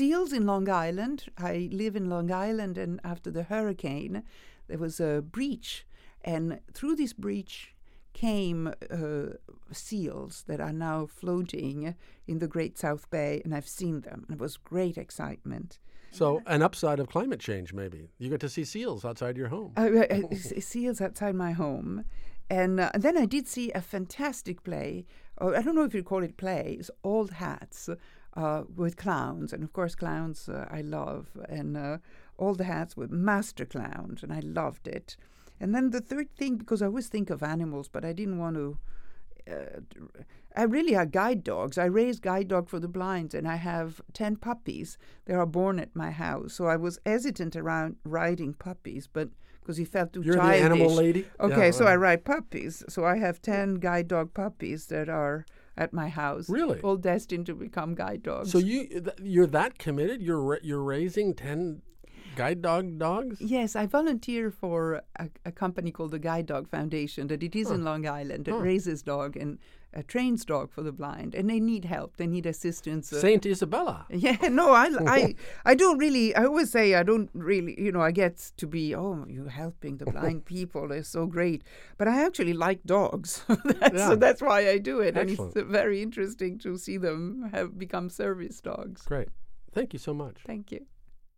seals in Long Island. I live in Long Island, and after the hurricane, there was a breach, and through this breach came uh, seals that are now floating in the Great South Bay, and I've seen them. It was great excitement. So, an upside of climate change, maybe you get to see seals outside your home. Uh, uh, seals outside my home, and uh, then I did see a fantastic play. I don't know if you call it play. It's Old Hats uh, with clowns, and of course, clowns uh, I love, and uh, Old Hats with master clowns, and I loved it. And then the third thing, because I always think of animals, but I didn't want to. Uh, I really are guide dogs. I raise guide dog for the blind, and I have ten puppies. They are born at my house, so I was hesitant around riding puppies, but because he felt too You're childish. the animal lady. Okay, Yeah, so right. I ride puppies. So I have ten guide dog puppies that are at my house. Really? all destined to become guide dogs. So you th- you're that committed? You're ra- you're raising ten guide dog dogs? Yes, I volunteer for a, a company called the Guide Dog Foundation that it is in Long Island that Huh. raises dog and uh, trains dog for the blind, and they need help. They need assistance. uh, Saint Isabella. yeah, no, I, I, I don't really. I always say I don't really. You know, I get to be oh, you're helping the blind people. They're so great, but I actually like dogs. that's, Yeah. So that's why I do it, and it's uh, very interesting to see them have become service dogs. Great. Thank you so much. Thank you.